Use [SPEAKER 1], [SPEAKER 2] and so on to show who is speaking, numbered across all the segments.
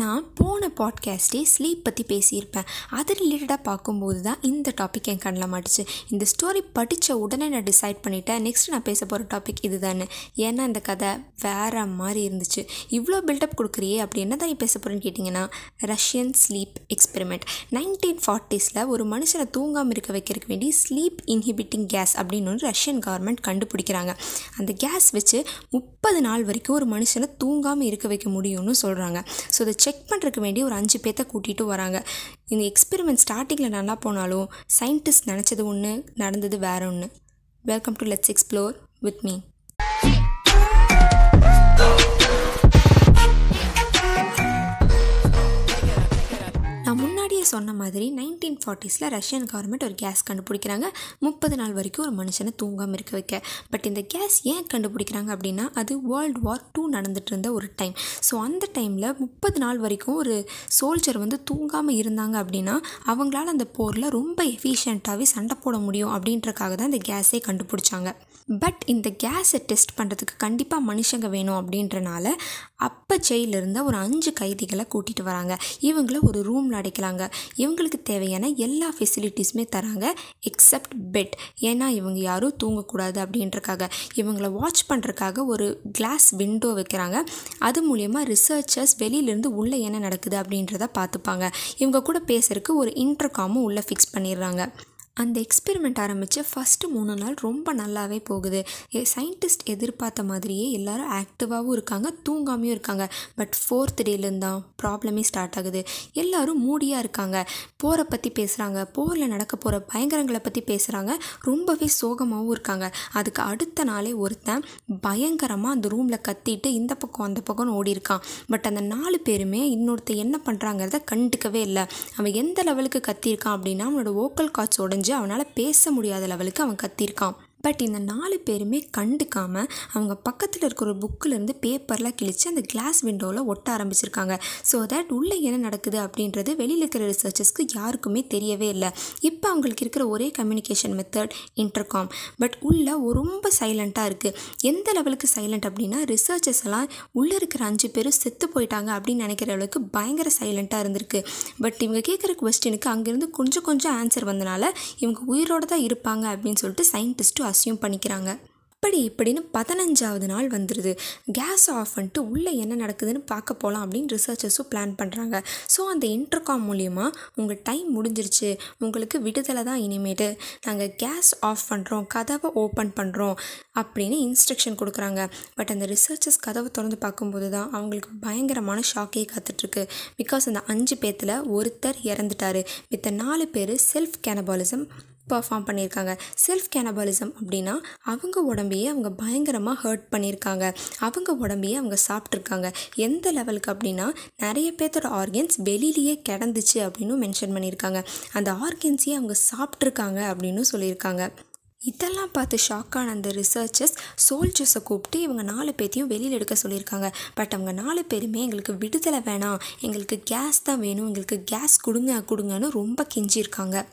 [SPEAKER 1] நான் போன பாட்காஸ்ட்டே ஸ்லீப் பற்றி பேசியிருப்பேன். அது ரிலேட்டடாக பார்க்கும்போது தான் இந்த டாபிக் என் கண்ணில் மாட்டுச்சு. இந்த ஸ்டோரி படித்த உடனே நான் டிசைட் பண்ணிட்டேன். நெக்ஸ்ட் நான் பேச போகிற டாபிக் இது தானே ஏன்னா இந்த கதை வேற மாதிரி இருந்துச்சு. இவ்வளோ பில்டப் கொடுக்குறியே அப்படி என்ன தான் நீ பேச போகிறேன்னு கேட்டிங்கன்னா ரஷ்யன் ஸ்லீப் எக்ஸ்பெரிமெண்ட் நைன்டீன் ஃபார்ட்டிஸில் ஒரு மனுஷனை தூங்காமல் இருக்க வைக்கிறதுக்கு வேண்டி ஸ்லீப் இன்ஹிபிட்டிங் கேஸ் அப்படின்னு ஒன்று ரஷ்யன் கவர்மெண்ட் கண்டுபிடிக்கிறாங்க. அந்த கேஸ் வச்சு முப்பது நாள் வரைக்கும் ஒரு மனுஷனை தூங்காமல் இருக்க வைக்க முடியும்னு சொல்கிறாங்க ஸோ செக் பண்ணுறதுக்கு வேண்டி ஒரு அஞ்சு பேர்த்த கூட்டிகிட்டு வராங்க. இந்த எக்ஸ்பெரிமெண்ட் ஸ்டார்டிங்கில் நல்லா போனாலும் சயின்டிஸ்ட் நினச்சது ஒன்று நடந்தது வேற ஒன்று welcome to let's explore with me சொன்ன மாதிரி நைன்டீன் ஃபார்ட்டிஸில் ரஷ்யன் கவர்மெண்ட் ஒரு கேஸ் கண்டுபிடிக்கிறாங்க. முப்பது நாள் வரைக்கும் ஒரு மனுஷனை தூங்காமல் இருக்க வைக்க. பட் இந்த கேஸ் ஏன் கண்டுபிடிக்கிறாங்க அப்படின்னா அது வேர்ல்டு வார் டூ நடந்துட்டு இருந்த ஒரு டைம் ஸோ அந்த டைமில் முப்பது நாள் வரைக்கும் ஒரு சோல்ஜர் வந்து தூங்காமல் இருந்தாங்க அப்படின்னா அவங்களால அந்த போரில் ரொம்ப எஃபிஷியண்ட்டாகவே சண்டை போட முடியும் அப்படின்றக்காக தான் இந்த கேஸே கண்டுபிடிச்சாங்க. பட் இந்த கேஸை டெஸ்ட் பண்ணுறதுக்கு கண்டிப்பாக மனுஷங்க வேணும் அப்படின்றனால அப்போ ஜெயிலில் இருந்த ஒரு அஞ்சு கைதிகளை கூட்டிகிட்டு வராங்க. இவங்கள ஒரு ரூமில் அடைக்கலாங்க. இவங்களுக்கு தேவையான எல்லா ஃபெசிலிட்டிஸுமே தராங்க. எக்ஸப்ட் பெட் ஏன்னா இவங்க யாரும் தூங்கக்கூடாது அப்படின்றக்காக. இவங்கள வாட்ச் பண்ணுறக்காக ஒரு கிளாஸ் விண்டோ வைக்கிறாங்க. அது மூலயமா ரிசர்ச்சர்ஸ் வெளியிலேருந்து உள்ளே என்ன நடக்குது அப்படின்றத பார்த்துப்பாங்க. இவங்க கூட பேசுறதுக்கு ஒரு இன்டர்காமும் உள்ளே ஃபிக்ஸ் பண்ணிடுறாங்க. அந்த எக்ஸ்பெரிமெண்ட் ஆரம்பித்து ஃபஸ்ட்டு மூணு நாள் ரொம்ப நல்லாவே போகுது. சயின்டிஸ்ட் எதிர்பார்த்த மாதிரியே எல்லோரும் ஆக்டிவாகவும் இருக்காங்க தூங்காமையும் இருக்காங்க. பட் ஃபோர்த் டேலேருந்து தான் ப்ராப்ளமே ஸ்டார்ட் ஆகுது. எல்லோரும் மூடியாக இருக்காங்க. போரை பற்றி பேசுகிறாங்க போரில் நடக்க போகிற பயங்கரங்களை பற்றி பேசுகிறாங்க ரொம்பவே சோகமாகவும் இருக்காங்க. அதுக்கு அடுத்த நாளே ஒருத்தன் பயங்கரமாக அந்த ரூமில் கத்திட்டு இந்த பக்கம் அந்த பக்கம்னு ஓடி இருக்கான். பட் அந்த நாலு பேருமே இன்னொருத்த என்ன பண்ணுறாங்கிறத கண்டுக்கவே இல்லை. அவன் எந்த லெவலுக்கு கத்தியிருக்கான் அப்படின்னா அவனோட ஓக்கல் காட்ஸ் உடஞ்சி அவனால் பேச முடியாத லெவலுக்கு அவன் கத்தியிருக்கான். பட் இந்த நாலு பேருமே கண்டுக்காமல் அவங்க பக்கத்தில் இருக்கிற ஒரு புக்கிலேருந்து பேப்பர்லாம் கிழித்து அந்த கிளாஸ் விண்டோவில் ஒட்ட ஆரம்பிச்சிருக்காங்க. ஸோ தட் உள்ளே என்ன நடக்குது அப்படின்றது வெளியில் இருக்கிற ரிசர்ச்சர்ஸ்க்கு யாருக்குமே தெரியவே இல்லை. இப்போ அவங்களுக்கு இருக்கிற ஒரே கம்யூனிகேஷன் மெத்தட் இன்டர்காம் பட் உள்ளே ரொம்ப சைலண்ட்டாக இருக்குது எந்த லெவலுக்கு சைலண்ட் அப்படின்னா ரிசர்ச்சர்ஸ் எல்லாம் உள்ளே இருக்கிற அஞ்சு பேரும் செத்து போயிட்டாங்க அப்படின்னு நினைக்கிற அளவுக்கு பயங்கர சைலண்ட்டாக இருந்திருக்கு. பட் இவங்க கேட்குற கொஸ்டினுக்கு அங்கேருந்து கொஞ்சம் கொஞ்சம் ஆன்சர் வந்தனால இவங்க உயிரோடு தான் இருப்பாங்க அப்படின்னு சொல்லிட்டு சயின்டிஸ்ட்டும் அசியூம் பண்ணிக்கிறாங்க. இப்படி இப்படின்னு பதினஞ்சாவது நாள் வந்துடுது கேஸ் ஆஃப் பண்ணிட்டு உள்ளே என்ன நடக்குதுன்னு பார்க்க போகலாம் அப்படின்னு ரிசர்ச்சர்ஸும் பிளான் பண்ணுறாங்க ஸோ அந்த இன்டர்காம் மூலியமாக உங்கள் டைம் முடிஞ்சிருச்சு. உங்களுக்கு விடுதலை தான் இனிமேட்டு. நாங்கள் கேஸ் ஆஃப் பண்ணுறோம் கதவை ஓப்பன் பண்ணுறோம் அப்படின்னு இன்ஸ்ட்ரக்ஷன் கொடுக்குறாங்க. பட் அந்த ரிசர்ச்சர்ஸ் கதவை திறந்து பார்க்கும்போது தான் அவங்களுக்கு பயங்கரமான ஷாக்கே காத்துட்ருக்கு. பிகாஸ் அந்த அஞ்சு பேத்தில் ஒருத்தர் இறந்துட்டார். மித்த நாலு பேர் செல்ஃப் கேனபாலிசம் பர்ஃபார்ம் பண்ணியிருக்காங்க. செல்ஃப் கேனபாலிசம் அப்படின்னா அவங்க உடம்பையே அவங்க பயங்கரமாக ஹர்ட் பண்ணியிருக்காங்க. அவங்க உடம்பையே அவங்க சாப்பிட்ருக்காங்க எந்த லெவலுக்கு அப்படின்னா நிறைய பேர்த்தோட ஆர்கன்ஸ் வெளியிலேயே கிடந்துச்சு அப்படின்னு மென்ஷன் பண்ணியிருக்காங்க. அந்த ஆர்கன்ஸையே அவங்க சாப்பிட்ருக்காங்க அப்படின்னு சொல்லியிருக்காங்க. இதெல்லாம் பார்த்து ஷாக்கான அந்த ரிசர்ச்சர்ஸ் சோல்ஜர்ஸை கூப்பிட்டு இவங்க நாலு பேர்த்தையும் வெளியில் எடுக்க சொல்லியிருக்காங்க. பட் அவங்க நாலு பேருமே எங்களுக்கு விடுதலை வேணாம். எங்களுக்கு கேஸ் தான் வேணும். எங்களுக்கு கேஸ் கொடுங்க கொடுங்கன்னு ரொம்ப கெஞ்சிருக்காங்க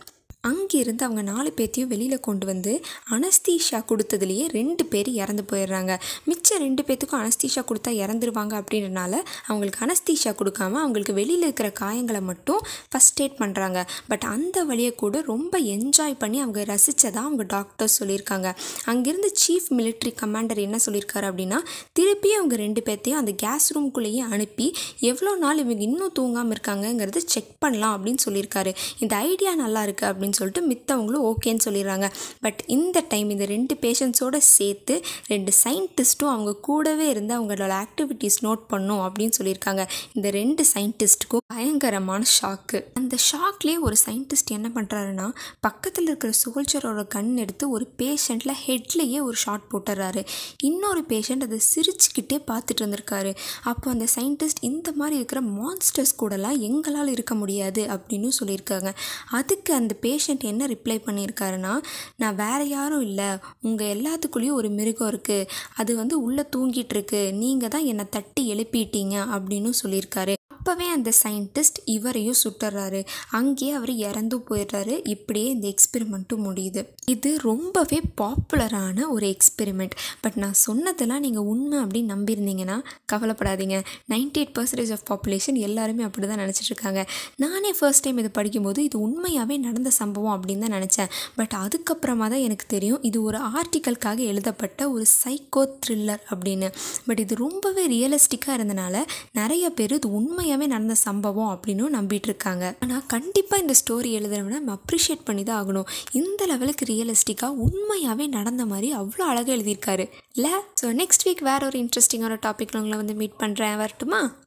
[SPEAKER 1] அங்கேருந்து அவங்க நாலு பேர்த்தையும் வெளியில் கொண்டு வந்து அனஸ்தீஷா கொடுத்ததுலேயே ரெண்டு பேர் இறந்து போயிடுறாங்க. மிச்சம் ரெண்டு பேர்த்துக்கும் அனஸ்தீஷா கொடுத்தா இறந்துருவாங்க அப்படின்றனால அவங்களுக்கு அனஸ்தீஷா கொடுக்காம அவங்களுக்கு வெளியில் இருக்கிற காயங்களை மட்டும் ஃபஸ்ட் எய்ட் பண்ணுறாங்க பட் அந்த வழியை கூட ரொம்ப என்ஜாய் பண்ணி அவங்க ரசித்ததாக அவங்க டாக்டர்ஸ் சொல்லியிருக்காங்க. அங்கேருந்து சீஃப் மிலிட்ரி கமாண்டர் என்ன சொல்லியிருக்காரு அப்படின்னா திருப்பி அவங்க ரெண்டு பேர்த்தையும் அந்த கேஸ் ரூம்குள்ளேயே அனுப்பி எவ்வளோ நாள் இவங்க இன்னும் தூங்காமல் இருக்காங்கங்கிறத செக் பண்ணலாம் அப்படின்னு சொல்லியிருக்காரு. இந்த ஐடியா நல்லா இருக்குது அப்படின்னு அப்படின்னு சொல்லிட்டு மித்தவங்களும் ஓகேன்னு சொல்லிடுறாங்க. பட் இந்த டைம் இந்த ரெண்டு பேஷண்ட்ஸோடு சேர்த்து ரெண்டு சயின்டிஸ்ட்டும் அவங்க கூடவே இருந்து அவங்களோட ஆக்டிவிட்டீஸ் நோட் பண்ணும் அப்படின்னு சொல்லியிருக்காங்க. இந்த ரெண்டு சயின்டிஸ்ட்டுக்கும் பயங்கரமான ஷாக்கு அந்த ஷாக்லேயே ஒரு சயின்டிஸ்ட் என்ன பண்ணுறாருன்னா பக்கத்தில் இருக்கிற சோல்ஜரோட கண் எடுத்து ஒரு பேஷண்ட்டில் ஹெட்லேயே ஒரு ஷாட் போட்டுறாரு இன்னொரு பேஷண்ட் அதை சிரிச்சுக்கிட்டே பார்த்துட்டு இருந்திருக்காரு. அப்போ அந்த சயின்டிஸ்ட் இந்த மாதிரி இருக்கிற மான்ஸ்டர்ஸ் கூடலாம் எங்களால் இருக்க முடியாது அப்படின்னு சொல்லியிருக்காங்க. அதுக்கு அந்த பேஷண்ட் பேஷண்ட் என்ன ரிப்ளை பண்ணியிருக்காருன்னா நான் வேறு யாரும் இல்லை. உங்கள் எல்லாத்துக்குள்ளேயும் ஒரு மிருகம் இருக்குது அது வந்து உள்ளே தூங்கிட்டு இருக்கு. நீங்கள் தான் என்னை தட்டி எழுப்பிட்டீங்க அப்படின்னு சொல்லியிருக்காரு. அப்போவே அந்த சயின்டிஸ்ட் இவரையும் சுட்டுறாரு. அங்கேயே அவர் இறந்து போயிடுறாரு. இப்படியே இந்த எக்ஸ்பெரிமெண்ட்டும் முடியுது. இது ரொம்பவே பாப்புலரான ஒரு எக்ஸ்பெரிமெண்ட். பட் நான் சொன்னதெல்லாம் நீங்கள் உண்மை அப்படின்னு நம்பியிருந்தீங்கன்னா கவலைப்படாதீங்க. Ninety eight percentage of population எல்லாருமே அப்படி தான் நினச்சிட்ருக்காங்க நானே ஃபர்ஸ்ட் டைம் இது படிக்கும்போது இது உண்மையாகவே நடந்த சம்பவம் அப்படின்னு தான் நினச்சேன். பட் அதுக்கப்புறமா தான் எனக்கு தெரியும் இது ஒரு ஆர்டிக்கலுக்காக எழுதப்பட்ட ஒரு சைக்கோ த்ரில்லர் அப்படின்னு. பட் இது ரொம்பவே ரியலிஸ்டிக்காக இருந்தனால நிறைய பேர் இது உண்மையாகவே நடந்த சம்பவம் அப்படின்னு நம்பிட்டு இருக்காங்க ஆனால் கண்டிப்பாக இந்த ஸ்டோரி எழுதுறவனை நம்ம அப்ரிஷியேட் பண்ணி தான் ஆகணும். இந்த லெவலுக்கு ரியலிஸ்டிக்காக உண்மையாகவே நடந்த மாதிரி அவ்வளோ அழகாக எழுதியிருக்காரு. இல்லை ஸோ நெக்ஸ்ட் வீக் வேறு ஒரு இன்ட்ரெஸ்டிங்கான டாப்பிக்கில் உங்களை வந்து மீட் பண்ணுறேன் வரட்டுமா?